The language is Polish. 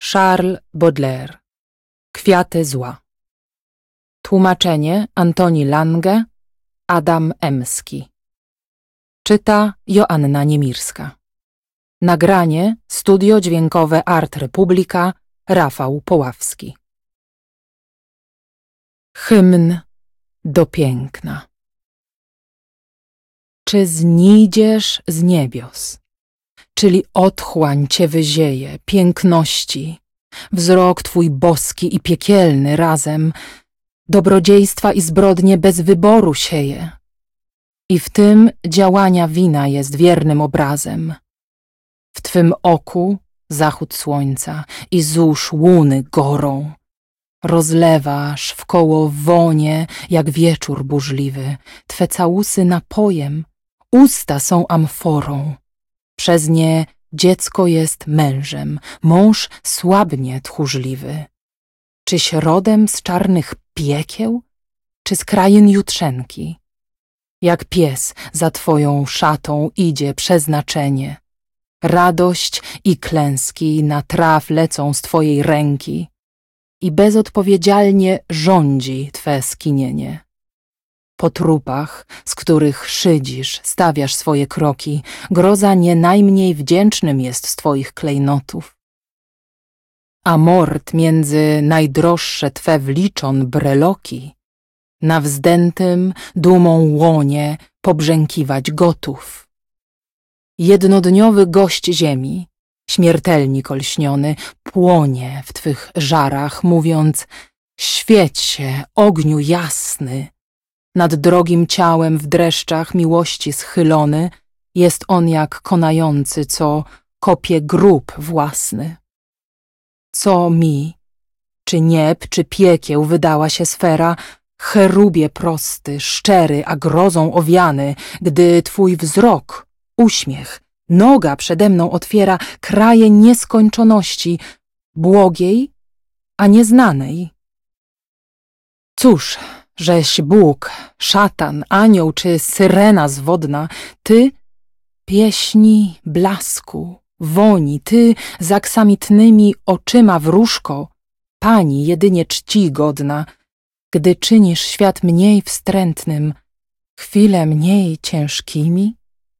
Charles Baudelaire. Kwiaty zła. Tłumaczenie Antoni Lange Adam Emski. Czyta Joanna Niemirska. Nagranie Studio Dźwiękowe Art Republika Rafał Poławski. Hymn do piękna. Czy znijdziesz z niebios? Czyli otchłań cię wyzieje, piękności, wzrok twój boski i piekielny razem, dobrodziejstwa i zbrodnie bez wyboru sieje. I w tym działania wina jest wiernym obrazem. W twym oku zachód słońca i złóż łuny gorą. Rozlewasz w koło wonie, jak wieczór burzliwy, twe całusy napojem, usta są amforą. Przez nie dziecko jest mężem, mąż słabnie tchórzliwy. Czyś rodem z czarnych piekieł, czy z krain jutrzenki? Jak pies za twoją szatą idzie przeznaczenie. Radość i klęski na traw lecą z twojej ręki i bezodpowiedzialnie rządzi twe skinienie. Po trupach, z których szydzisz, stawiasz swoje kroki, groza nie najmniej wdzięcznym jest z twoich klejnotów. A mord między najdroższe twe wliczon breloki, na wzdętym, dumą łonie pobrzękiwać gotów. Jednodniowy gość ziemi, śmiertelnik olśniony, płonie w twych żarach, mówiąc Świeć się, ogniu jasny, nad drogim ciałem w dreszczach miłości schylony, jest on jak konający, co kopie grób własny. Co mi, czy nieb, czy piekieł wydała się sfera, cherubie prosty, szczery, a grozą owiany, gdy twój wzrok, uśmiech, noga przede mną otwiera kraje nieskończoności, błogiej, a nieznanej. Cóż, żeś Bóg, szatan, anioł czy syrena zwodna, ty pieśni blasku, woni, ty z aksamitnymi oczyma wróżko, pani jedynie czci godna, gdy czynisz świat mniej wstrętnym, chwile mniej ciężkimi?